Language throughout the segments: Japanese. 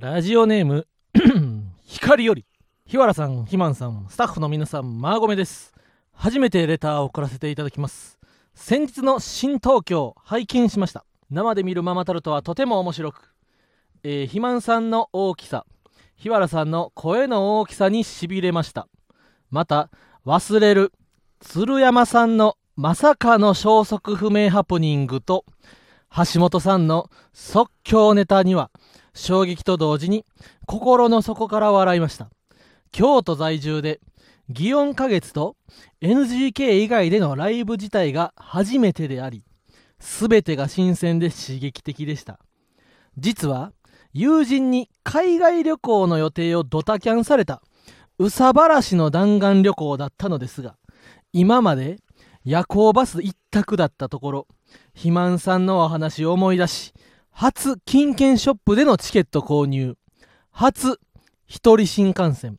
ラジオネーム 光より日原さんひまんさんスタッフの皆さんマーゴメです。初めてレターを送らせていただきます。先日の新東京拝見しました。生で見るママタルトはとても面白く、えー、ひまんさんの大きさ日原さんの声の大きさにしびれました。また忘れる鶴山さんのまさかの消息不明ハプニングと橋本さんの即興ネタには衝撃と同時に心の底から笑いました。京都在住で祇園花月と NGK 以外でのライブ自体が初めてであり全てが新鮮で刺激的でした。実は友人に海外旅行の予定をドタキャンされた宇佐原市の弾丸旅行だったのですが今まで夜行バス一択だったところ肥満さんのお話を思い出し初金券ショップでのチケット購入。初一人新幹線。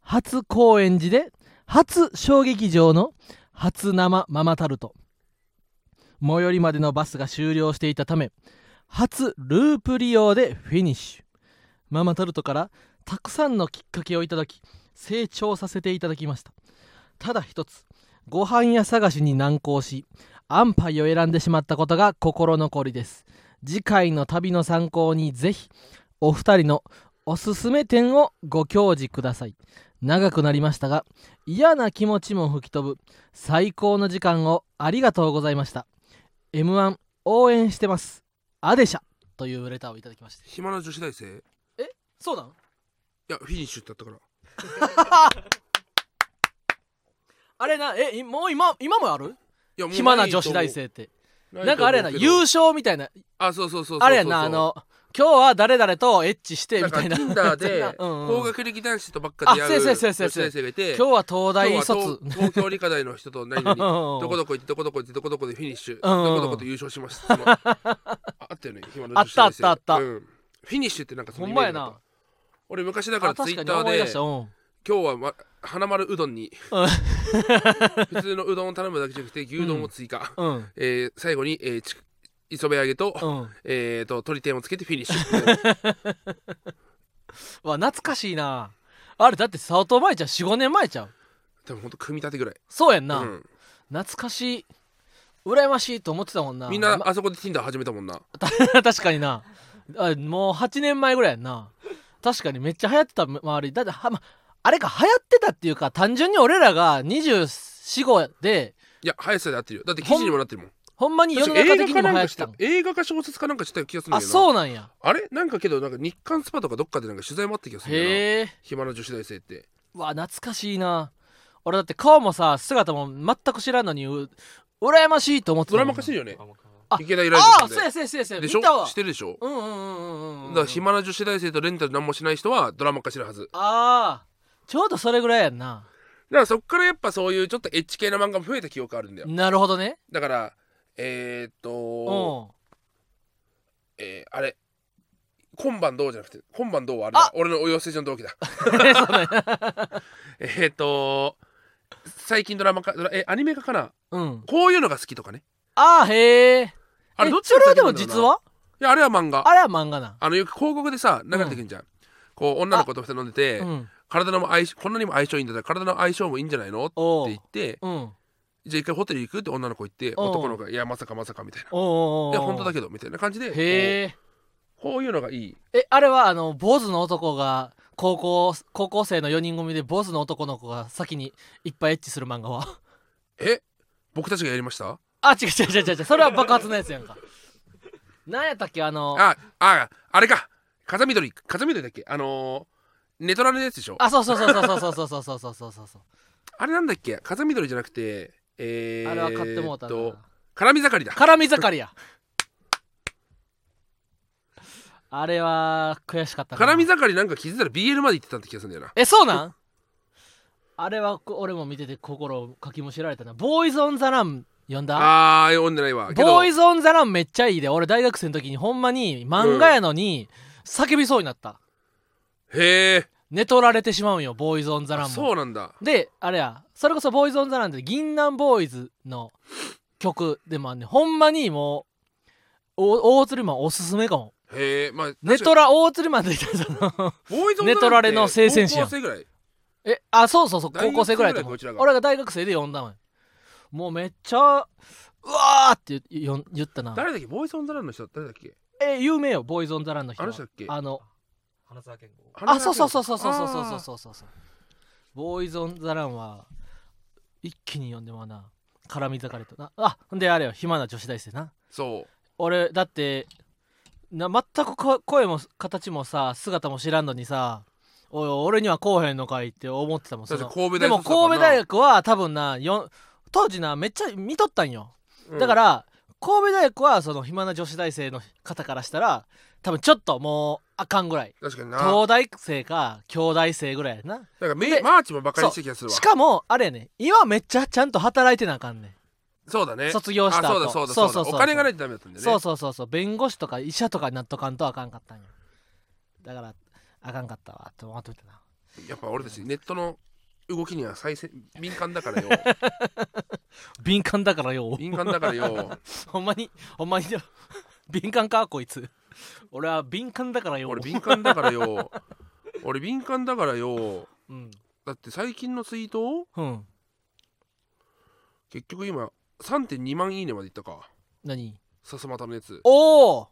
初高円寺で初小劇場の初生ママタルト。最寄りまでのバスが終了していたため初ループ利用でフィニッシュ。ママタルトからたくさんのきっかけをいただき成長させていただきました。ただ一つご飯屋探しに難航し安牌を選んでしまったことが心残りです。次回の旅の参考にぜひお二人のおすすめ店をご教示ください。長くなりましたが嫌な気持ちも吹き飛ぶ最高の時間をありがとうございました。M1 応援してます。アデシャというレターをいただきまして。暇な女子大生？え？そうなんいやフィニッシュってあったから。あれなえいもう今今もある？いやもう。暇な女子大生ってなんかあれやな優勝みたいな。あそうそうそうそうそう。あれやなあの今日は誰々とエッチしてみたいな。なんか Tinder で 高学歴男子とばっかでやる女そうそうそう子大生がいて今日は東大卒。東東京理科大の人と何々どこどこ行ってどこどこ行ってどこどこでフィニッシュ。どこどこと優勝しました。そ のあったよね暇な女子あったあったあった。うん。フィニッシュってなんかそのほんまやなイメージだった。俺昔だからあ確かにツイッターで今日は、ま、花丸うどんに。うん。普通のうどんを頼むだけじゃなくて牛丼を追加、うん。えー最後に、えーち磯辺揚げと,、うん。えー、と鶏天をつけてフィニッシュ。わ懐かしいな。あれだって早乙前ちゃん45年前ちゃう？多分ほんと組み立てぐらい、そうやんな、うん、懐かしい。羨ましいと思ってたもんな。みんなまあそこで Tinder 始めたもんな。確かにな。あもう8年前ぐらいやんな。確かにめっちゃ流行ってた周り。だっては、ま、あれか流行ってたっていうか単純に俺らが245でいや速さで合ってるよ。だって記事にもなってるもん。ほんまに世の中的にも流行ってたん映画か小説かなんかした気がするんだあけどそうなんや。あれ？なんかけどなんか日刊スパとかどっかでなんか取材もあった気がするんだよな。暇な女子大生って。わ懐かしいな。俺だって顔もさ姿も全く知らんのにう羨ましいと思ってたドラもん。マ化してるよね。あ池田ライああブそうやそうやそうやそうや。でしょ？してるでしょうんうんうんうんうん。だから暇な女子大生とレンタル何もしない人はドラマ化してるはず。ああちょうどそれぐらいやんな。だからそっからやっぱそういうちょっとエッチ系の漫画も増えた記憶あるんだよ。なるほどね。だからえー、っうとん。えー、あれ今晩どうじゃなくて今晩どうはあれだ。あ俺のお養成所の同期だ。えー、っと最近ドラマ化ドラえアニメ化かな？うん。こういうのが好きとかね。ああへえあれえどっちそれはでも実は？いやあれは漫画。あれは漫画な。あのよく広告でさ流れてくんじゃん、こう女の子と二人飲んでて、うん体の相性こんなにも相性いいんだったら体の相性もいいんじゃないの？って言ってうんじゃあ一回ホテル行く？って女の子言って男の子が「いやまさかまさか」みたいな。おうおうお「ういや本当だけど」みたいな感じでへえ。こういうのがいい。えあれはあの坊主の男が高校高校生の4人組で坊主の男の子が先にいっぱいエッチする漫画は？え？僕たちがやりました？あ違う違う違う違う。それは爆発のやつやんか。何やったっけあのあああれか。風緑風緑だっけ？あのーネトラのやつでしょ？ああそうそうそうそうそうそうそうそうそうそうそうそう。れなんだっけ？風緑じゃなくてえー、あれは買ってもうたな。えーっと絡み盛りだ。絡み盛りや。あれは悔しかったな。絡み盛りなんか気づいたら BL まで行ってたって気がするんだよな。えそうなん？あれはこ俺も見てて心をかきむしられたな。ボーイズ・オン・ザ・ラン読んだ？あー読んでないわ。けどボーイズ・オン・ザ・ランめっちゃいいで。俺大学生の時にほんまに漫画やのに叫びそうになった、へえ。寝取られてしまうんよボーイズ・オン・ザ・ランも。そうなんだ。であれやそれこそボーイズ・オン・ザ・ランって銀杏ボーイズの曲でもあんねん。ほんまにもうお大鶴マンおすすめかも。へえまあネトラ大釣りマンでいたそのボーイズオンザランってネトラレの聖戦士高校生ぐらい？えあそうそうそう高校生ぐらいだと思俺が大学生で読んだのよもうめっちゃうわーって言ったな。誰だっけ？ボーイズオンザランの人誰だっけ？え有名よボーイズ・オン・ザ・ランの人。はあの人だっけ？あの花沢健吾。あそうそうそうそうそうそうそうそうそうそうボーイズ・オン・ザ・ランは一気に読んでもな絡み盛りとなあほんであれよ暇な女子大生なそう俺だってな全くこ声も形もさ姿も知らんのにさおい俺にはこうへんのかいって思ってたもんそのでも神戸大学は多分なよ当時なめっちゃ見とったんようんだから神戸大学はその暇な女子大生の方からしたら多分ちょっともうあかんぐらい。確かにな。東大生か兄弟生ぐらいやな。なんかメでマーチもバカにした気がするわ。しかもあれやね。今めっちゃちゃんと働いてなあかんねん。そうだね。卒業した後。あそうだそうだそうだ。お金がないとダメだったんだよね。そうそうそうそう。弁護士とか医者とかになっとかんとあかんかったんよだからあかんかったわ。って思っといたな。やっぱ俺たちネットの動きには最先敏感だからよ。敏感だからよ。敏感だからよ。ほんまにほんまに敏感 かこいつ俺は敏感だからよ。俺敏感だからよ。俺敏感だからよ。うん。だって最近のツイートうん。結局今3.2万いいねまでいったか。何？さすまたのやつ。おお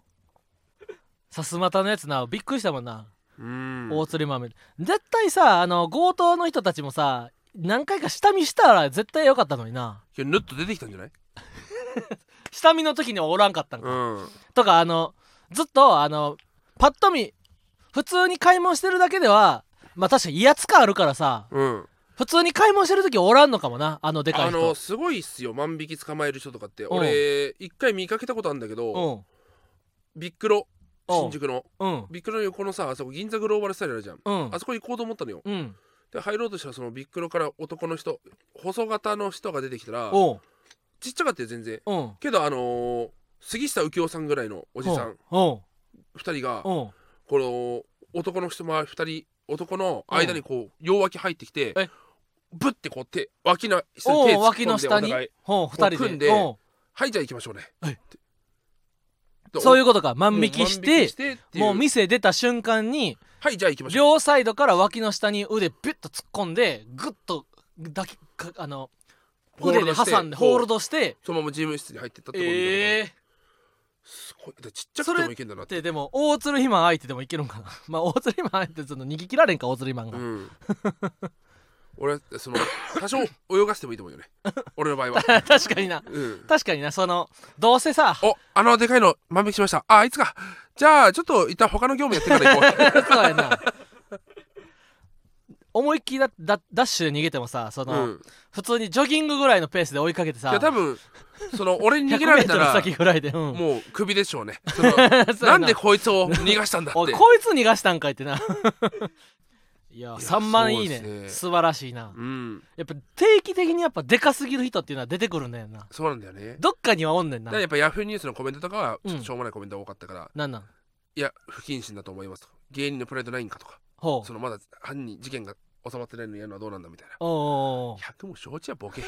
さすまたのやつな。びっくりしたもんな、うーん。大釣り豆。絶対さあの強盗の人たちもさ何回か下見したら絶対よかったのにな。今日ヌッと出てきたんじゃない？下見の時にはおらんかったんか、うん。とかあのずっとあのパッと見普通に買い物してるだけではまあ確かに威圧感あるからさうん。普通に買い物してる時おらんのかもなあのでかいあ人のすごいっすよ。万引き捕まえる人とかって。うん。俺一回見かけたことあるんだけどビックロ。うん。新宿の。うん。うんビックロの横のさあそこ銀座グローバルスタイルあるじゃん。うん。あそこに行こうと思ったのよ。うん。で入ろうとしたらそのビックロから男の人細型の人が出てきたらおう。ちっちゃかったよ全然。うん。けどあのー杉下右京さんぐらいのおじさん。おう2人がこの男の人も2人男の間にこう両脇入ってきてえ？ブッてこう手脇の下に手突っ込んでい人で。組んではいじゃあ行きましょうね。そういうことか。万引きしてもう店出た瞬間にはいじゃあ行きましょう。両サイドから脇の下に腕ビュッと突っ込んでグッと抱きかあの腕で挟んでホールドしてそのまま事務室に入ってったってことええすごい。だからちっちゃくてもいけんだなっって。てでも大鶴ひま相手でもいけるんかな？まあ大鶴ひま相手その逃げ切られんか大鶴ひまんが、うん。俺はその多少泳がしてもいいと思うよね。俺の場合は。確かにな。うん。確かにな。そのどうせさおあのでかいの万引きしました。ああいつか。じゃあちょっと一旦他の業務やってから行こう。そうやな思いっきりだだダッシュで逃げてもさその、うん、普通にジョギングぐらいのペースで追いかけてさいや多分その俺に逃げられた 100m ら先ぐらいで、うん、もうクビでしょうね。な。んでこいつを逃がしたんだって。おいこいつ逃がしたんかいってな。いやや3万いいね。ね。素晴らしいな。うん。やっぱ定期的にやっぱでかすぎる人っていうのは出てくるんだよな。そうなんだよね。どっかにはおんねんな。やっぱヤフーニュースのコメントとかはうんちょっとしょうもないコメントが多かったから、なんなん？いや不謹慎だと思いますと芸人のプライドないんかとかそのまだ犯人事件が収まってないのにやるのはどうなんだみたいな。おうおうおう。100も承知はボケ。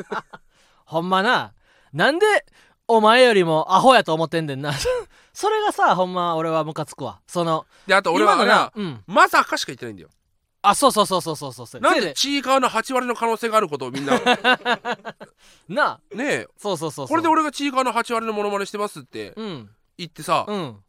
ほんまな。なんでお前よりもアホやと思ってんねんな。それがさほんま俺はムカつくわ。そのであと俺は今の俺はなうん。まさかしか言ってないんだよ。あそうそうそうそうそうそう。そうなんでせいちいかわの8割の可能性があることをみんな。ねなえ。そうそうそうそう。これで俺がちいかわの8割のモノマネしてますってうん。言ってさ、うん。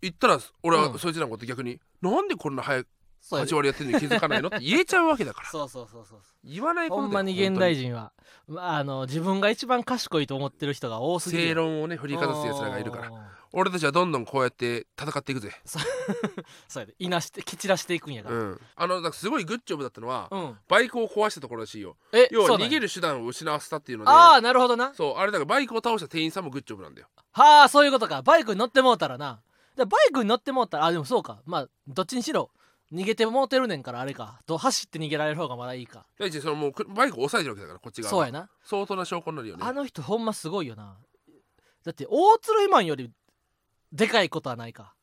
言ったら俺うん。はそいつらのこと逆に、なんでこんな早くそうや8割やってるのに気づかないのって言えちゃうわけだから。そうそうそうそう言わないことほでんまに現代人はまああの自分が一番賢いと思ってる人が多すぎる正論をね振りかざす奴らがいるから。俺たちはどんどんこうやって戦っていくぜ。そ うやで。いなして蹴散らしていくんやから。うん。あのだすごいグッジョブだったのは、うん。バイクを壊したところらしいよ。え要は逃げる手段を失わせたっていうので。ああなるほどな。そうあれだからバイクを倒した店員さんもグッジョブなんだよ。はあそういうことか。バイクに乗ってもうたらなでバイクに乗ってもうたらあでもそうか。まあどっちにしろ逃げてもうてるねんからあれか。と走って逃げられる方がまだいいか。第一そのもうくバイクを押さえてるわけだからこっち側は。そうやな。相当な証拠になるよね。あの人ほんますごいよな。だって大鶴ひまんよりでかいことはないか。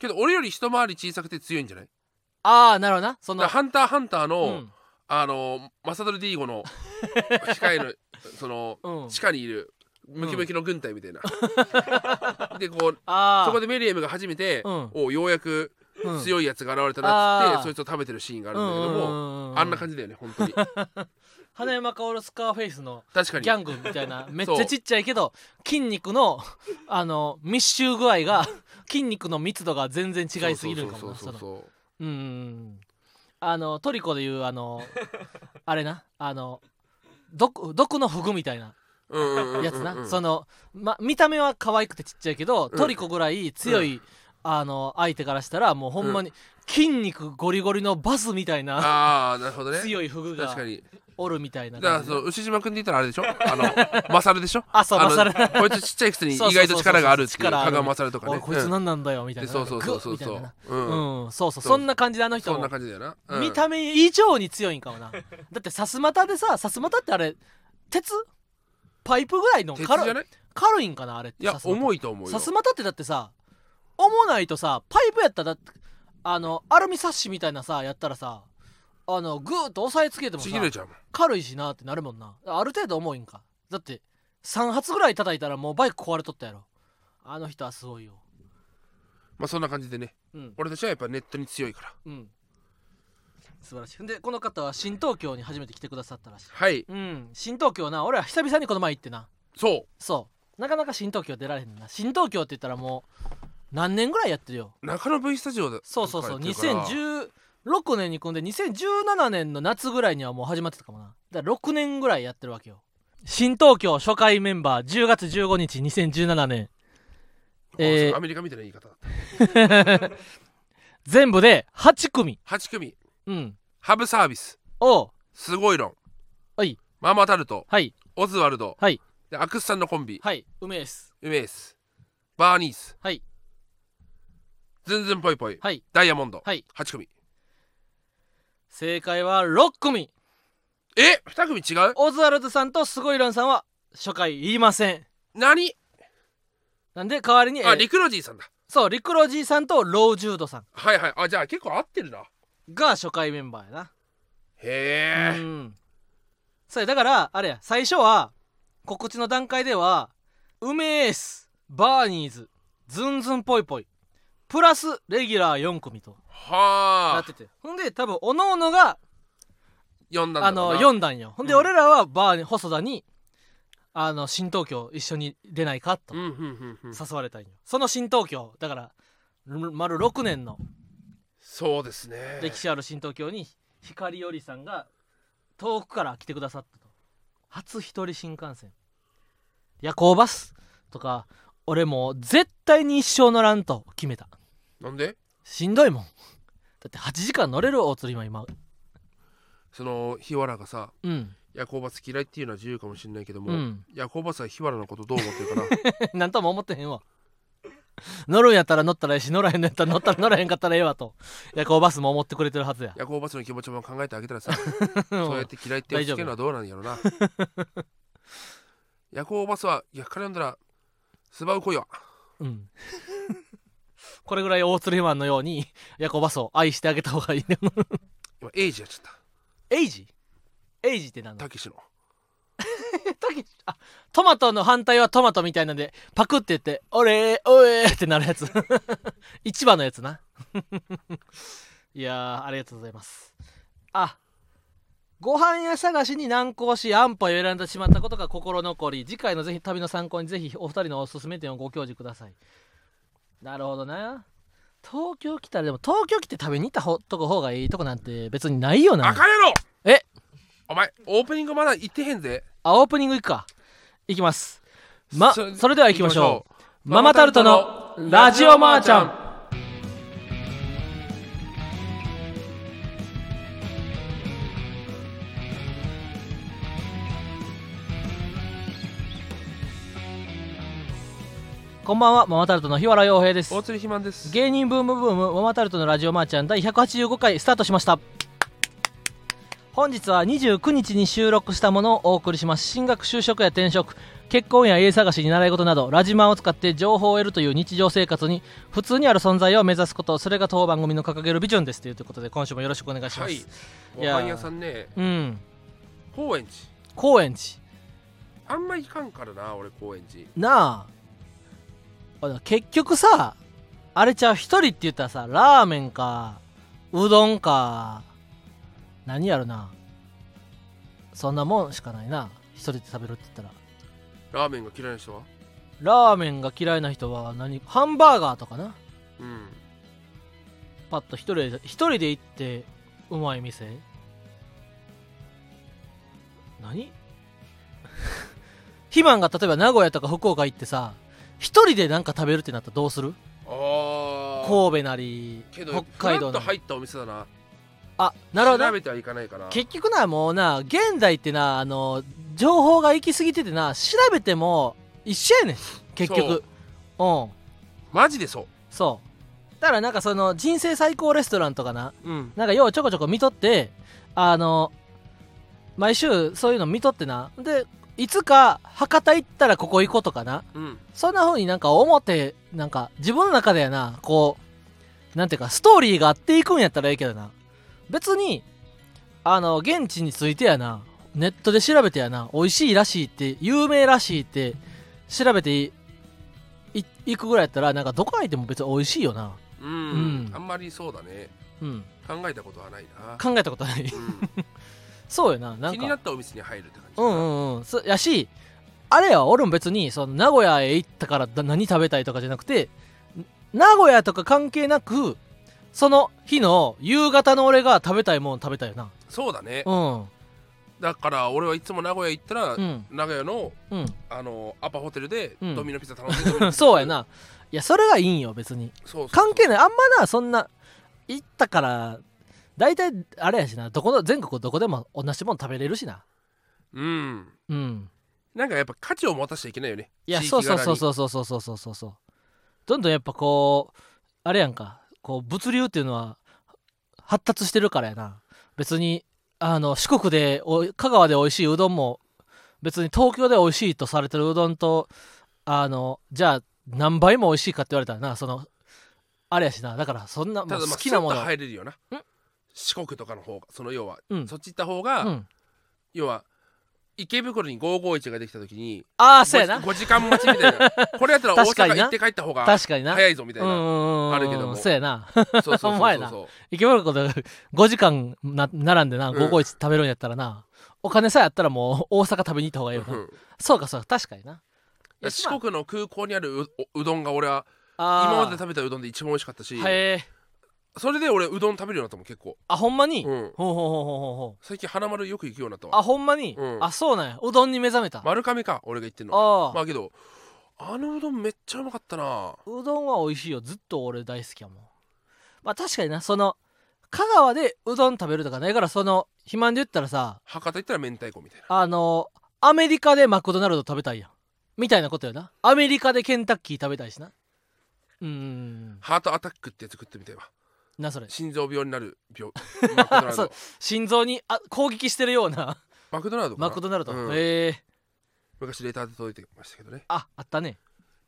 けど俺より一回り小さくて強いんじゃない？ああなるほどな。そのハンターハンターの、うん。あのマサドルディーゴの 控えのそのうん。地下にいるムキムキの軍隊みたいな、でこうそこでメリエムが初めて、うん。おようやくうん。強いやつが現れたなっつって、そいつを食べてるシーンがあるんだけどうんも、うんうんうん。あんな感じだよね本当に。花山薫スカーフェイスの確かに。ギャングみたいな めっちゃちっちゃいけど筋肉のあの密集具合が筋肉の密度が全然違いすぎるんかもなそうそうそうそうう。んうんうん。あのトリコでいうあの あれなあの毒毒のフグみたいなやつな、その、ま、見た目は可愛くてちっちゃいけど、うん。トリコぐらい強い、あの相手からしたらもうほんまに筋肉ゴリゴリのバスみたいなああなるほどね。強いフグが確かに。おるみたいなだからそう牛島君で言ったらあれでしょ？あの マサルでしょ？あそうマサル。こいつちっちゃいくせに意外と力があるっていう加賀マサルとかね。こいつ何なんだよみたいな、でそうそうそうそうそう。な。うん。うん、そうそう。そんな感じであの人も。そんな感じだよな。うん。見た目以上に強いんかもな。だってさすまたでささすまたってあれ鉄パイプぐらいの鉄軽じゃない軽いんかなあれっていやさすまた。重いと思うよ。さすまたってだってさ重ないとさパイプやったらだってあのアルミサッシみたいなさやったらさあのグーッと押さえつけてもさちぎれちゃうもん。軽いしなってなるもんな。ある程度重いんか。だって3発ぐらい叩いたらもうバイク壊れとったやろ。あの人はすごいよ。まあそんな感じでね。うん。俺たちはやっぱネットに強いから。うん素晴らしい。でこの方は新東京に初めて来てくださったらしい。はい。うん。新東京な。俺は久々にこの前行ってな。そそう。なかなか新東京出られへんな。新東京って言ったらもう何年ぐらいやってるよ。う中野 V スタジオでそうそうそう。やってるから。2016年に組んで2017年の夏ぐらいにはもう始まってたかもな。だから6年ぐらいやってるわけよ。新東京初回メンバー10月15日2017年。えー。アメリカみたいな言い方 全部で8組。8組うん。ハブサービス。おう。すごい論。はい。ママタルト。はい。オズワルド。はい。でアクスさんのコンビ。はい。梅ですウメース。バーニースはい。ズンズンぽいぽい。はい。ダイヤモンド。はい。8組。正解は6組。え？2組違う？オズワルドさんとすごいランさんは初回言いません。何？なんで代わりに、えーあリクロジーさんだ。そうリクロジーさんとロージュードさん。はいはい。あじゃあ結構合ってるなが初回メンバーやな。へえ。うん。それだからあれや最初は告知の段階では梅エースバーニーズズンズンぽいぽいプラスレギュラー4組となはあ。ってて。ほんで多分おのおのが読んだんだあの読んだんよ。ほんでうん。俺らはバー細田にあの新東京一緒に出ないかと誘われたんよ。その新東京だからる丸6年のそうですね。歴史ある新東京に光よりさんが遠くから来てくださったと。初一人新幹線。夜行バスとか俺もう絶対に一生乗らんと決めた。なんで？しんどいもん。だって8時間乗れる大釣り今今。その日原がさうん。夜行バス嫌いっていうのは自由かもしれないけども、うん。夜行バスは日原のことどう思ってるかな？なんとも思ってへんわ 乗るんやったら乗ったらええし乗らへんのやったら乗ったら乗らへんかったらええわと。夜行バスも思ってくれてるはずや。夜行バスの気持ちも考えてあげたらさ。そうやって嫌いって押し付けるのはどうなんやろな。夜行バスはいや彼読んだらスバウ来いわ。うん。これぐらい大釣りマンのように夜行バスを愛してあげた方がいいね。今エイジやっちゃっエイジ？エイジって何だたたけしのあトマトの反対はトマトみたいなんでパクって言って「おれーおえー」ってなるやつ。市場のやつな。いやーありがとうございます。あご飯屋探しに難航し安牌を選んでしまったことが心残り。次回のぜひ旅の参考にぜひお二人のおすすめ店をご教示ください。なるほどな。東京来たらでも東京来て食べに行ったほとこ方がいいとこなんて別にないよな。あかんやろえ？お前オープニングまだ行ってへんぜあオープニング行くか。行きます。まそそれでは行きましょう。う。ママタルトのラジオマーちゃん。こんばんはママタルトの日原洋平です。大釣り肥満です。芸人ブームブームママタルトのラジオマーちゃん第185回スタートしました本日は29日に収録したものをお送りします。進学就職や転職結婚や家探しに習い事などラジマンを使って情報を得るという日常生活に普通にある存在を目指すことそれが当番組の掲げるビジョンですということで今週もよろしくお願いします、はい。ごいや飯屋さんね。うん。高円寺。高円寺。あんま行かんからな俺高円寺。なあ。あ結局さあれちゃう一人って言ったらさラーメンかうどんか何やろな。そんなもんしかないな。一人で食べるって言ったら。ラーメンが嫌いな人は？ラーメンが嫌いな人は何？ハンバーガーとかな。うん。パッと一人で一人で行ってうまい店。何？肥満が例えば名古屋とか福岡行ってさ一人でなんか食べるってなったらどうする？ああ神戸なり北海道なり。フラッと入ったお店だなあなるほど。な調べてはいかないから結局なもうな現代ってなあの情報が行き過ぎててな調べても一緒やねん。結局。う。ん。マジでそそう。だからなんかその人生最高レストランとかな。ううん。なんかようちょこちょこ見とってあの毎週そういうの見とってな。でいつか博多行ったらここ行こうとかな。うん。そんな風になんか思ってなんか自分の中でやなこうなんていうかストーリーがあっていくんやったらいいけどな別にあの現地についてやなネットで調べてやな美味しいらしいって有名らしいって調べていい行くぐらいやったらなんかどこ入っても別に美味しいよな。うん、うん。あんまりそうだね。うん。考えたことはないな、考えたことない。うん。そうよななん気になかったお店に入るって感じうんうんうん。そやしあれや俺も別にその名古屋へ行ったからだ何食べたいとかじゃなくて名古屋とか関係なくその日の夕方の俺が食べたいもん食べたいよな。そうだね。うん。だから俺はいつも名古屋行ったら、うん。名古屋のうん。あのアパホテルでうん。ドミノピザ頼んで、ドミノピザそうやな。いやそれがいいんよ別に。そうそう関係ない。あんまなそんな行ったから大体あれやしな。どこの全国どこでも同じもん食べれるしな。うん。うん。なんかやっぱ価値を持たしちゃいけないよね。いやそうそうそううそうそうそうそうそうそうそう。どんどんやっぱこうあれやんかこう物流っていうのは発達してるからやな。別にあの四国でお香川で美味しいうどんも別に東京で美味しいとされてるうどんとあのじゃあ何倍も美味しいかって言われたらなそのあれやしな。だからそんなただまあ好きなもの。入れるよな。四国とかの方がその要は、うん。そっち行った方が、うん。要は池袋に551ができた時にああそうやな。5, 時間待ちみたいな。これやったら大阪行って帰った方が確かにな。早いぞみたいな、うんうんうんうん。あるけども。そうやな。そうそうそうお前なそう 池袋で5時間な並んでなうん。551食べるんやったらな、お金さえあったらもう大阪食べに行った方がいいよな、うんそうかそうか確かにな。四国の空港にあるうううどんが俺は今まで食べたうどんで一番美味しかったし、へえそれで俺うどん食べるようになったもん結構、あほんまに、うん、ほうほうほうほうほうほう。最近花丸よく行くようになったわ。あほんまに、うん。あそうなんや。うどんに目覚めた、丸亀か俺が言ってんのああ、まあけどあのうどんめっちゃうまかったな。うどんは美味しいよ。ずっと俺大好きやもん。まあ確かになその香川でうどん食べるとかないからその肥満で言ったらさ博多行ったら明太子みたいな。あのアメリカでマクドナルド食べたいやん。みたいなことよな。アメリカでケンタッキー食べたいしな。うーん。ハートアタックって作ってみたいわなそれ。心臓病になる病 マクドナルそう。ド心臓にあ攻撃してるような。マクドナルドかな。マクドナルド、うん。へえ昔レターで届いてましたけどね。ああったね。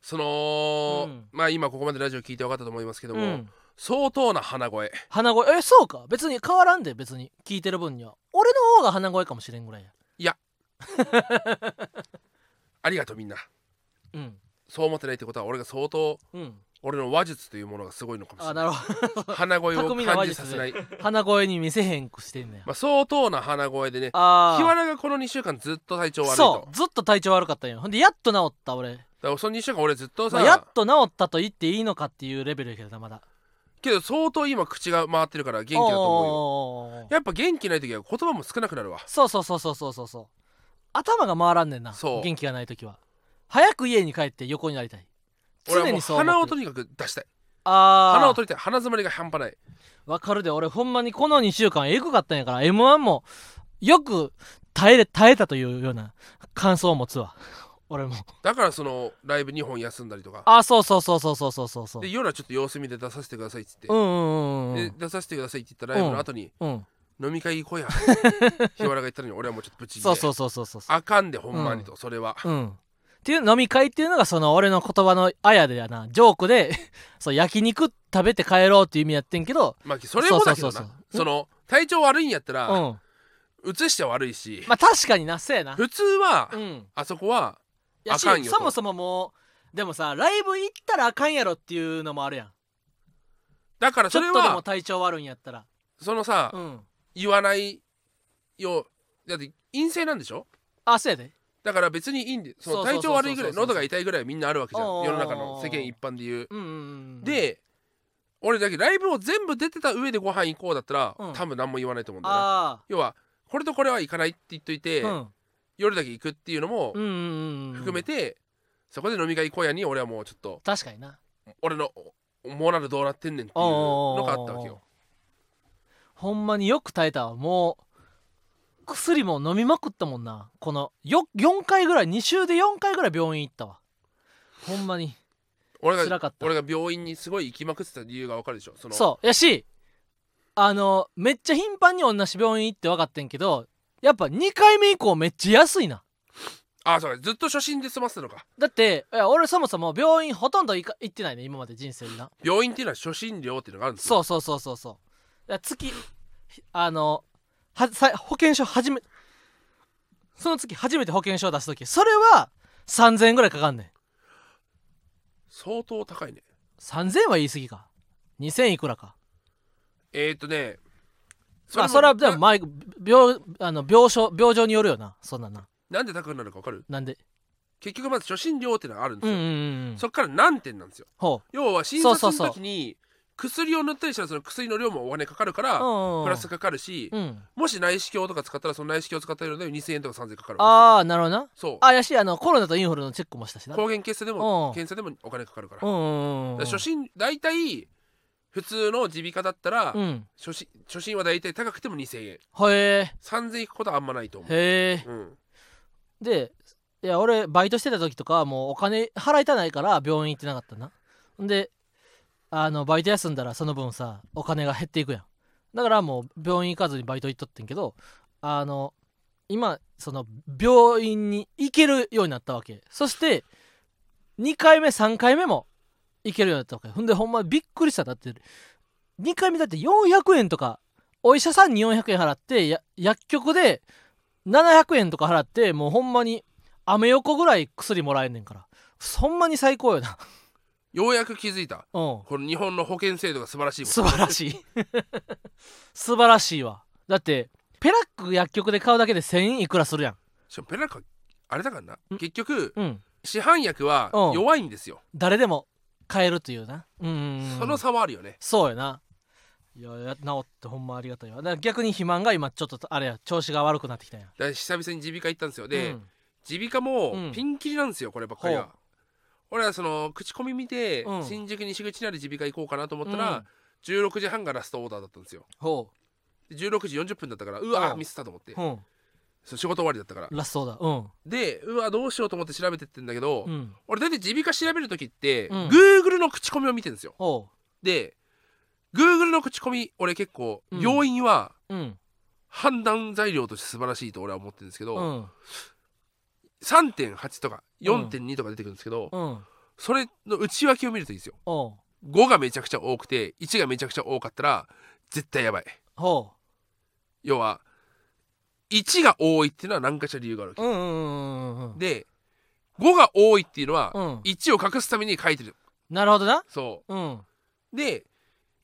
その、うん。まあ今ここまでラジオ聞いて分かったと思いますけども、うん。相当な鼻声。鼻声？えそうか。別に変わらんで別に。聞いてる分には。俺の方が鼻声かもしれんぐらいや。ありがとうみんな。うんそう思ってないってことは俺が相当うん。俺の話術というものがすごいのかもしれない。あなるほど。鼻声を感じさせない、鼻声に見せへんくしてんねや。まあ、相当な鼻声でねあ日原がこの2週間ずっと体調悪いと。そう。ずっと体調悪かったんよ。ほんでやっと治った俺、だからその2週間俺ずっとさ、まあやっと治ったと言っていいのかっていうレベルやけどなまだ。けど相当今口が回ってるから元気だと思うよ。思うよやっぱ元気ない時は言葉も少なくなるわ。そうそうそうそうそうそうそう。頭が回らんねんなそう。元気がない時は早く家に帰って横になりたい。常にそう鼻をとにかく出したい。ああ鼻を取りたい。鼻詰まりが半端ない。わかるで俺ほんまにこの2週間エグかったんやから m 1もよく耐えれ耐えたというような感想を持つわ。俺も。だからそのライブ2本休んだりとか。あそうそうそうそうそうそうそうそうで夜はちょっと様子見で出させてくださいっつって、うんうんうんうん。で出させてくださいって言ったライブの後に、うん。飲み会行こうや。日原が言ったのに俺はもうちょっとブチそうそうそうそうそうそう。あかんでほんまにと、それは。うんっていう飲み会っていうのがその俺の言葉のあやでやな。ジョークで そう焼肉食べて帰ろうっていう意味やってんけど。まあそれもだけどな。そうそうそうその体調悪いんやったら、うん。移しては悪いし、まあ確かになそうやな。普通は、うん。あそこはいやしあかんよと。そもそももうでもさライブ行ったらあかんやろっていうのもあるやん。だからそれちょっとでもは体調悪いんやったら。そのさ、うん。言わないよだって陰性なんでしょ？あそうやでだから別にいいんでその体調悪いぐらい喉が痛いぐらいはみんなあるわけじゃん。世の中の世間一般で言う。うんうんうん。で俺だけライブを全部出てた上でご飯行こうだったら、うん。多分何も言わないと思うんだよな。あ要はこれとこれは行かないって言っといて、あうん。夜だけ行くっていうのも含めて、そこで飲み会行こうやに俺はもうちょっと確かにな。俺のモラルどうなってんねんっていうのがあったわけよ。ほんまによく耐えたわ。もう薬も飲みまくったもんな。このよ4回ぐらい2週で4回ぐらい病院行ったわ。ほんまに。俺が辛かった。俺が病院にすごい行きまくってた理由がわかるでしょ？そのそう。やしあのめっちゃ頻繁に同じ病院行って分かってんけどやっぱ2回目以降めっちゃ安いな。あそうか。ずっと初心で済ませたのか。だっていや俺そもそも病院ほとんど行か行ってないね今まで人生でな。病院っていうのは初診料っていうのがあるんですよ。そうそうそうそうそう。月あのはさ保険証初めその月初めて保険証出す時それは3000円ぐらいかかんねん。相当高いね。3000円は言い過ぎか。2000いくらか。えー、っとねまあそれはでもな前病あの病床病状によるよなそんなんななんで高くなるかわかる？なんで？結局まず初診料ってのがあるんですよ、うんうんうんうん。そっから何点なんですよ。ほ要は診察のそうそうそう時に薬を塗ったりしたらその薬の量もお金かかるからプラスかかるしうん。もし内視鏡とか使ったらその内視鏡を使ったので2000円とか3000円かかるああなるほどな。そう。あやしあのコロナとインフルのチェックもしたしな。抗原検査でもうん。検査でもお金かかるから。から初診大体普通の耳鼻科だったら、うん。初診初診は大体高くても2000円。へえ。3000円いくことはあんまないと思う、へえ。うん、でいや俺バイトしてた時とかはもうお金払いたないから病院行ってなかったな。であのバイト休んだらその分さお金が減っていくやん。だからもう病院行かずにバイト行っとってんけどあの今その病院に行けるようになったわけ。そして2回目3回目も行けるようになったわけ。ほんでほんまびっくりした。だって2回目だって400円とかお医者さんに400円払って薬局で700円とか払ってもうほんまにアメ横ぐらい薬もらえんねんから。ほんまに最高よな。ようやく気づいた。うん。この日本の保険制度が素晴らしい素晴らしい。素晴らしいわ。だってペラック薬局で買うだけで1000円いくらするやん。しかもペラカあれだからな。ん。結局うん。市販薬はうん。弱いんですよ、誰でも買えるというな。うんうんうんその差はあるよね。そうやな。いやや治ってほんまありがたいわ。だから逆に肥満が今ちょっとあれや調子が悪くなってきたんや。だから久々に耳鼻科行ったんですよ。でうん。耳鼻科もうん。ピンキリなんですよこればっかりは俺はその口コミ見て、うん。新宿西口にある耳鼻科行こうかなと思ったうん。ら、16時半がラストオーダーだったんですよ。ほで16時40分だったからうわうんミスったと思って。ううん。そう仕事終わりだったから。ラストだうん。でうわどうしようと思って調べてってんだけど、うん。俺大体耳鼻科調べる時って、うん。Google の口コミを見てるんですよ。ほで Google の口コミ俺結構うん。病院はううん判断材料として素晴らしいと俺は思ってるんですけど、うん3.8とかうん。4.2とか出てくるんですけど、うん。それの内訳を見るといいですよ。おう5がめちゃくちゃ多くて1がめちゃくちゃ多かったら絶対やばい。ほ要は1が多いっていうのは何かしら理由があるわけ、で5が多いっていうのは、うん。1を隠すために書いてる。なるほどな。そう。で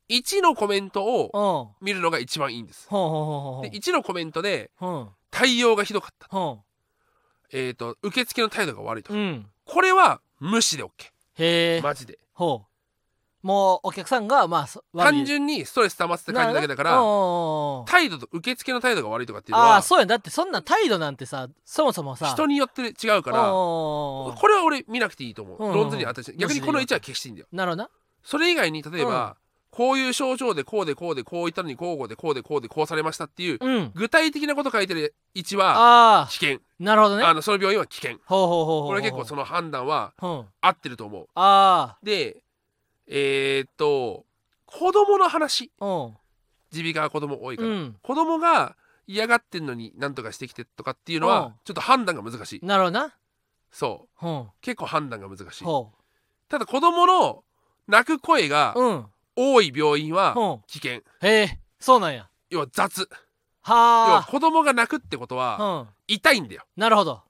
1のコメントを見るのが一番いいんです。で1のコメントで対応がひどかった。ほえっ、と受付の態度が悪いと。か、ううん。これは無視で OK へえマジで。ほう。もうお客さんがまあ単純にストレス溜まってた感じだけだから態度と受付の態度が悪いとかっていうのああはそうやん。だってそんな態度なんてさそもそもさ人によって違うからこれは俺見なくていいと思う。論図に私。逆にこの1は消していいんだよ。なるほどな。それ以外に例えばこういう症状でこうでこうでこう言ったのにこうこうでこうでこうでこうされましたっていううん。具体的なこと書いてる1はあ危険。あなるほどね。あのその病院は危険。ほうほうほうほうこれ結構その判断はう。ん。合ってると思う。あでえーっと子供の話。耳鼻科は子供多いから、うん。子供が嫌がってんのに何とかしてきてとかっていうのうん。はちょっと判断が難しい。なるほどな。そう。うん。結構判断が難しい。ほただ子供の泣く声がううん多い病院はう。ん危険。へえそうなんや。要は雑。要はは子供が泣くってことは痛いんだよ。なるほど。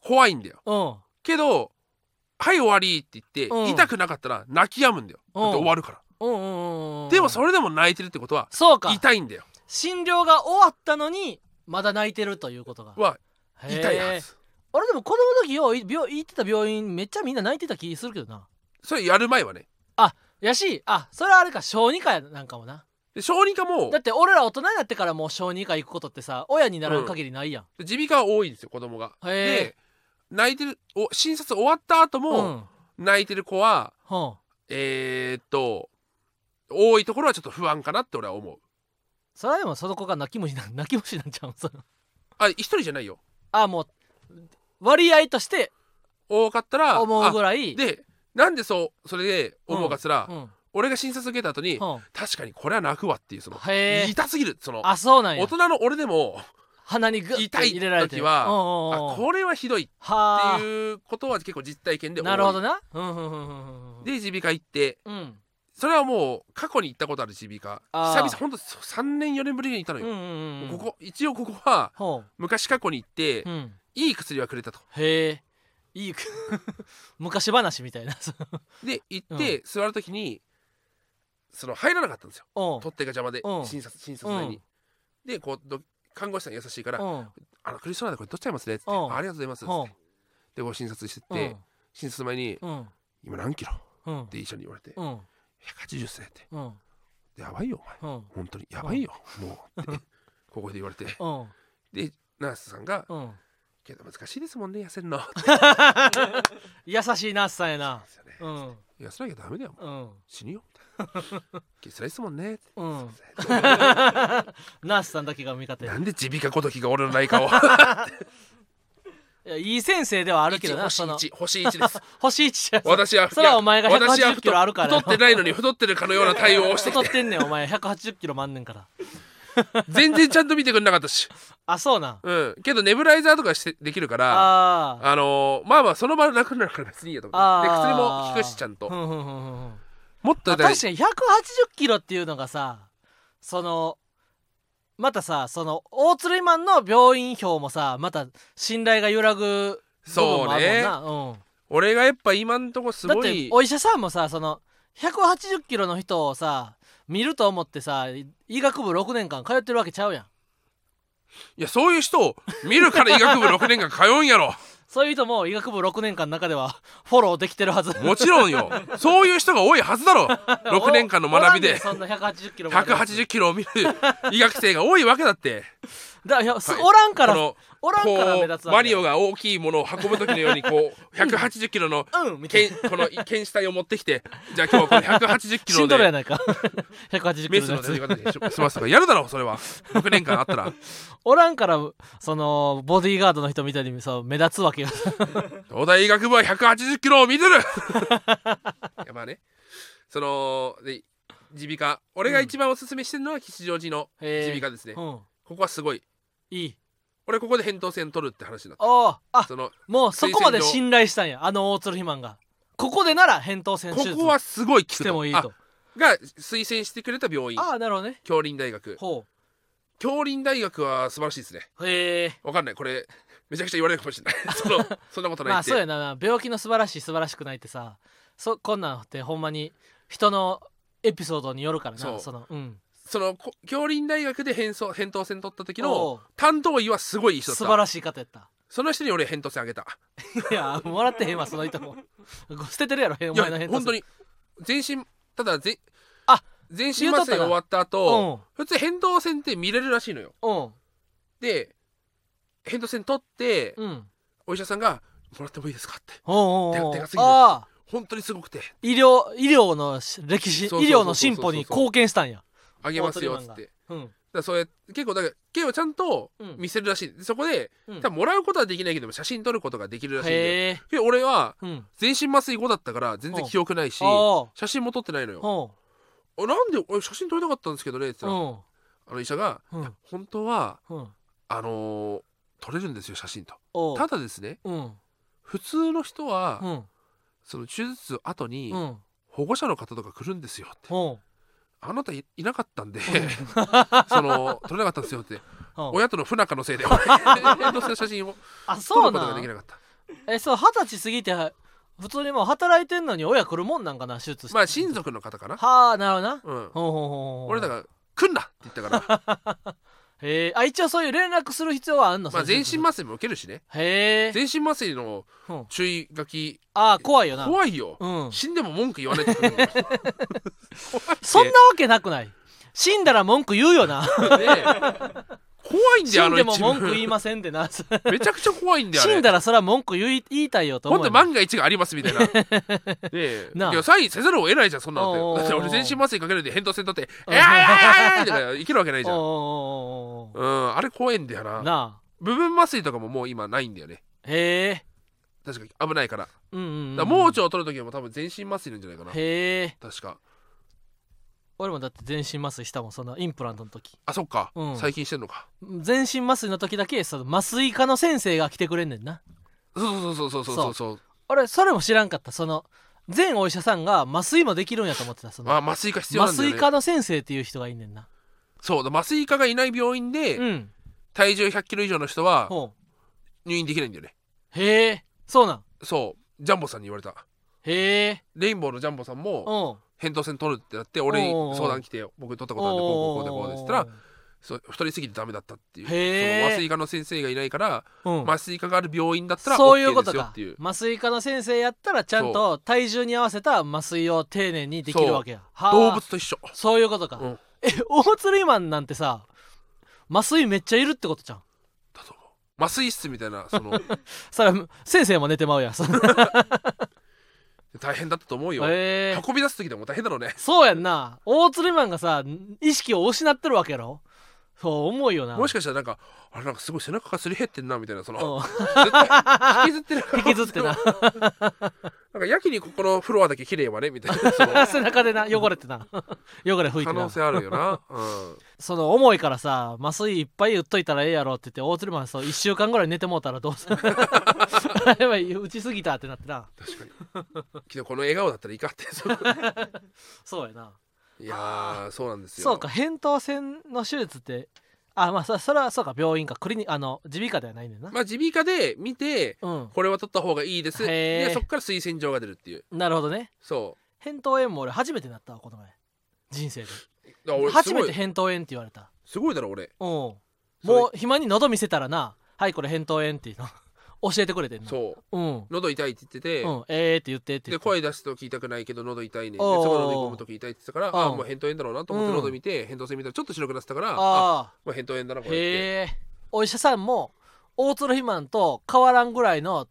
怖いんだよ。うん。けど「はい終わり」って言って、うん。痛くなかったら泣き止むんだよ。だって終わるから、うんうんうんうんでもそれでも泣いてるってことはそうか。痛いんだよ。診療が終わったのにまだ泣いてるということが。は痛いはず。俺でも子供の時よ病行ってた病院めっちゃみんな泣いてた気するけどな。それやる前はねやしあそれはあれか小児科やなんかもな。で小児科もだって俺ら大人になってからもう小児科行くことってさ親にならん限りないやん、耳鼻科は多いんですよ子供が。へえ。で泣いてるお診察終わった後うもん。泣いてる子は、はんえー、っと多いところはちょっと不安かなって俺は思う。それはでもその子が泣き虫な泣き虫なんちゃうん？その。あ一人じゃないよ。あもう割合として多かったら思うぐあらいでなんでそうそれで思うかっつったら、うん。俺が診察受けた後に、うん。確かにこれは泣くわっていうその痛すぎるそのあそうなんや。大人の俺でも鼻にグッ痛いて入れられて。時はうんうんうん。あこれはひどいっはあていうことは結構実体験で多い。なるほどな。うんうんうんうんうんで耳鼻科行ってうん。それはもう過去に行ったことある耳鼻科。あー。久々ほんと3年4年ぶりに行ったのよ、うんうんうんここ一応ここはほ昔過去に行って、ううん。いい薬はくれたと。へえいいく 昔話みたいな。で行って、座る時にその入らなかったんですよ。うん。取っ手が邪魔でうん。診察診察台に、でこうど看護師さん優しいから「うん。あのクリストナでこれ取っちゃいますね」っつって「うん。ありがとうございます」って。でこう診察してって、うん。診察前にうん「今何キロ?」うん。って医者に言われてうん「180っすね」って。うん「やばいよお前。うん。本当に。やばいよもう」って ここで言われて。うん。でナースさんがうん「けど難しいですもんね痩せるの」優しいナースさんやな。ですよね。うん痩せなきゃダメだよ。うん。死ぬよ。みたいな「辛いですもんね」うん。ナースさんだけが味方や。なんで耳鼻科ごときが俺の内科を。いやいい先生ではあるけどな星その。1星1です。星一じゃ。私はそれはお前がいや私は180キロあるから。太ってないのに太ってるかのような対応をしてき太っててんねんお前。180キロもあんねんから。全然ちゃんと見てくれなかったしあそうなん。うん。けどネブライザーとかしてできるからああーのーまあまあその場楽になるから別にいいやと思あー。ってで薬も効くしちゃんと。ふんふんふんふんふん。もっとまあ、だ確かに180キロっていうのがさそのまたさその大鶴マンの病院表もさまた信頼が揺らぐ部分もあるもんな。うん。俺がやっぱ今んとこすだってお医者さんもさその180キロの人をさ見ると思ってさ医学部6年間通ってるわけちゃうやんいやそういう人を見るから医学部6年間通うんやろ。そういう人も医学部6年間の中ではフォローできてるはず。もちろんよ。そういう人が多いはずだろ。6年間の学びで。そんな180キロまで180キロを見る医学生が多いわけだってだいやすはい。おらんからおらんから目こ立つうマリオが大きいものを運ぶ時のようにこう 180キロのうんみたいな。剣この剣死体を持ってきてじゃあ今日はこの180キ死ロで んどるやないか。180キロのやつ。メスの出方で済ますとかやるだろそれは。6年間あったら。おらんからそのボディーガードの人みたいにそう目立つわけよ。東大医学部は180キロを見てる。いやまあね。そので耳鼻科俺が一番おすすめしてるのは吉祥寺の耳鼻科ですね、うん。ここはすごいいい。俺ここで扁桃腺取るって話になった。おーあそのもうそこまで信頼したんやあの大鶴肥満が。ここでなら扁桃腺手こ術こはすごい効しくと。てもいいと。あが推薦してくれた病院。ああなるほどね。京林大学。ほ京林大学は素晴らしいですね。うへえわかんない。これめちゃくちゃ言われるかもしれない。そのそんなことないまあって、そうやな。病気の素晴らしい素晴らしくないってさそこんなんってほんまに人のエピソードによるからそう。なそのうんそのこ京林大学で扁桃扁桃腺取った時おのう。担当医はすごいいい人だった。素晴らしい方やった。その人に俺扁桃腺あげた。いやもらってへんわその人も。捨ててるやろおい前のや本当に全身ただぜあ全身麻酔終わったう後ん。普通扁桃腺って見れるらしいのよ。うん。で扁桃腺取ってうん。お医者さんが「もらってもいいですか?」って。おうおうおう。手が過ぎる。ああ。本当にすごくて。医療医療のし歴史医そうそうそうそう療の進歩に貢献したんやあげますよっつって。だかうんらそうやって結構だから結構ちゃんとうん。見せるらしい。でそこでうん。多分もらうことはできないけども写真撮ることができるらしいんでへえ。けど俺はうん。全身麻酔後だったから全然記憶ないしあ写真も撮ってないのよ。ああなんで俺写真撮りたかったんですけどねって。う言ったらん。あの医者がうん。本当はうん。あのー撮れるんですよ写真と。おう。ただですねうん。普通の人はうん。その手術後にうん。保護者の方とか来るんですよってあなたいいなかったんで その撮れなかったんですよって。うん。親との不仲のせいで 俺返答する写真をあ撮ることができなかった。えそう二十歳過ぎて普通にもう働いてんのに親来るもんなんかな手術して。まあ親族の方かな。はあなるほどな。うん。ほうほうほうほう。俺だから来んなって言ったから へえあ一応そういう連絡する必要はあんの？まあ全身麻酔も受けるしね。へえ全身麻酔のうん。注意書き。ああ怖いよな。怖いよ。うん。死んでも文句言わない そんなわけなくない？死んだら文句言うよな。ね怖いんだよあの死んでも一文文句言いませんってな。めちゃくちゃ怖いんだよあれ。死んだらそれは文句言い言いたいよとほん思うよ。と万が一がありますみたいな。ねえ。なあ。いやサインせざるを得ないじゃんそんなおうおうおうのってだって俺全身麻酔かけるで返答せんとって「うん。えーいやいやいやいや」とか生きるわけないじゃんおうんあれ怖いんだよななあ部分麻酔とかももう今ないんだよねへえ確かに危ないからだかうんうんうんら盲腸を取る時も多分全身麻酔なんじゃないかなへえ確か俺もだって全身麻酔したもんそのインプラントの時。あそっか。うん。最近してんのか。全身麻酔の時だけその麻酔科の先生が来てくれんねんな。そうそうそうそうそうそうそう。俺それも知らんかった。その全お医者さんが麻酔もできるんやと思ってたその。あ麻酔科必要な麻んだよね。酔科の先生っていう人がいんねんな。そうだ麻酔科がいない病院でうん。体重1 0 0キロ以上の人はほう。入院できないんだよね。へえそうなん。そうジャンボさんに言われた。へえ。レインボーのジャンボさんもうん扁桃腺取るってなって俺に相談来て僕取ったことあるんでこうこうこうでこうですって言ったらそう太りすぎてダメだったっていうその麻酔科の先生がいないからうん。麻酔科がある病院だったら OK ですよっていう。麻酔科の先生やったらちゃんと体重に合わせた麻酔を丁寧にできるわけや。はあ。動物と一緒。そういうことか、うん。え大釣りマンなんてさ麻酔めっちゃいるってことじゃん。麻酔室みたいなその。それ先生も寝てまうやん 大変だったと思うよ、えー。運び出す時でも大変だろうね。そうやんな。大釣りマンがさ意識を失ってるわけやろ？そう重いよな。もしかしたらなんかあれなんかすごい背中がすり減ってんなみたいなそのうん。絶対引きずってる 引きずってなかやけにここのフロアだけ綺麗はねみたいな。その 背中でな汚れてな。汚れ拭いてな。可能性あるよな、うん、その重いからさ麻酔いっぱい打っといたらええやろって言って大釣りマンそう1週間ぐらい寝てもうたらどうする？やばい打ちすぎたってなってな。確かに。けどこの笑顔だったらいいかって。そうやな。いやーそうなんですよ。そうか扁桃腺の手術ってあまあそそれはそうか病院かクリニあの耳鼻科ではないねんな、まあ耳鼻科で見てうん。これは取った方がいいですへーでそこから推薦状が出るっていう。なるほどね。そ扁桃炎も俺初めてなったわこの前。人生で。うだから俺すごい。初めて扁桃炎って言われた。すごいだろ俺。うん。それ。もう暇に喉見せたらな。はいこれ扁桃炎っていうの教えてくれてんの。そう。うん。喉痛いって言ってて、うん。えーって言ってってで声出すと聞いたくないけど喉痛いねでおー。そこ飲み込むとき痛いって言ってたからあうん。もう扁桃炎だろうなと思ってうん喉見て扁桃腺見たらちょっと白くなってたからああもう扁桃炎だなこれって。あへえお医者さんも大鶴肥満と変わらんぐらいの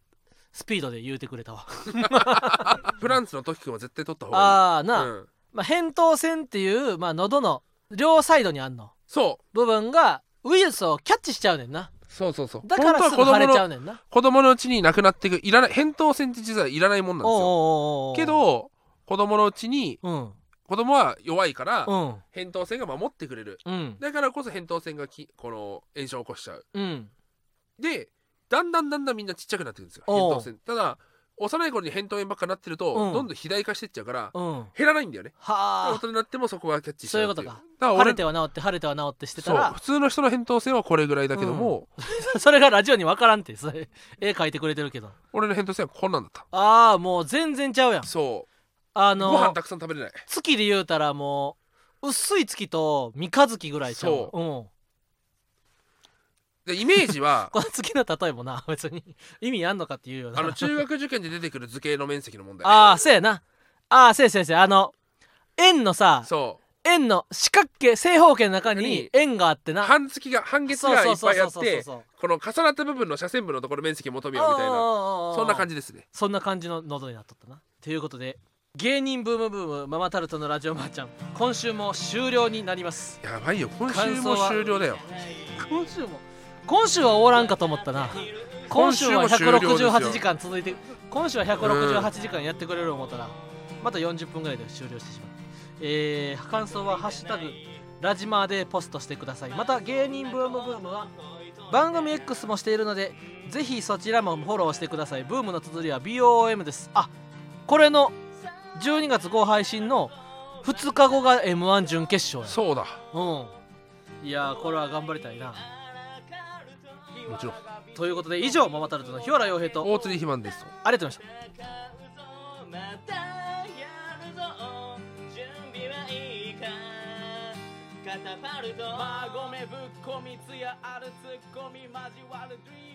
スピードで言うてくれたわ。フランスの時くんは絶対取った方がいい。ああな、うん、まあ、扁桃腺っていう、まあ、喉の両サイドにあんの。そう。部分がウイルスをキャッチしちゃうねんなそうそうそう。だからすぐ腫れちゃうねんな。子供のうちになくなっていくいらない扁桃腺って実はいらないもんなんですよ。けど子供のうちにうん。子供は弱いからうん。扁桃腺が守ってくれる。うん。だからこそ扁桃腺がきこの炎症を起こしちゃう。うん。でだんだんだんだんみんなちっちゃくなってくるんですよ。扁桃腺ただ幼い頃に扁桃炎ばっかなってると、うん。どんどん肥大化してっちゃうからうん。減らないんだよね。大はあ。人になってもそこがキャッチしちゃうってそういうことか。だから俺晴れては治って晴れては治ってしてたそうら普通の人の扁桃腺はこれぐらいだけども、それがラジオに分からんってそれ。絵描いてくれてるけど。俺の扁桃腺はこんなんだった。ああもう全然ちゃうやん。そあうご飯のたくさん食べれない。月で言うたらもう薄い月と三日月ぐらいちゃう。わそう。うんでイメージは この月の例えもな別に。意味あんのかっていうような。あの中学受験で出てくる図形の面積の問題。ああそうやな。ああそうやそうやそうやあの円のさそ円の四角形正方形の中にに円があってうな。半月が半月がいっぱいあっそうそうそう。てそうこの重なった部分の斜線部のところ面積を求めようみたいな。そんな感じじですね。そんな感じの喉になっとったな。ということで芸人ブームブームママタルトのラジオマーちゃん今週も終了になります。やばいよ今週も終了だよ。今週も今週は終わらんかと思ったな。今週は今週も終了ですよ。168時間続いて今週は168時間やってくれる思ったらまた40分ぐらいで終了してしまう。えー、感想は「ハッシュタグラジマー」でポストしてください。また芸人ブームブームは番組 X もしているのでぜひそちらもフォローしてください。ブームの綴りは BOM です。あこれの12月号配信の2日後が m 1準決勝や。そうだ。うん。いやーこれは頑張りたいなもちろん。ということで以上ママタルトの日原洋平と大釣り肥満ですありがとうございました。またやるぞ。準備はいいか。カタパルト。馬込ぶっこみつやあるツッコミ交わるドリーミ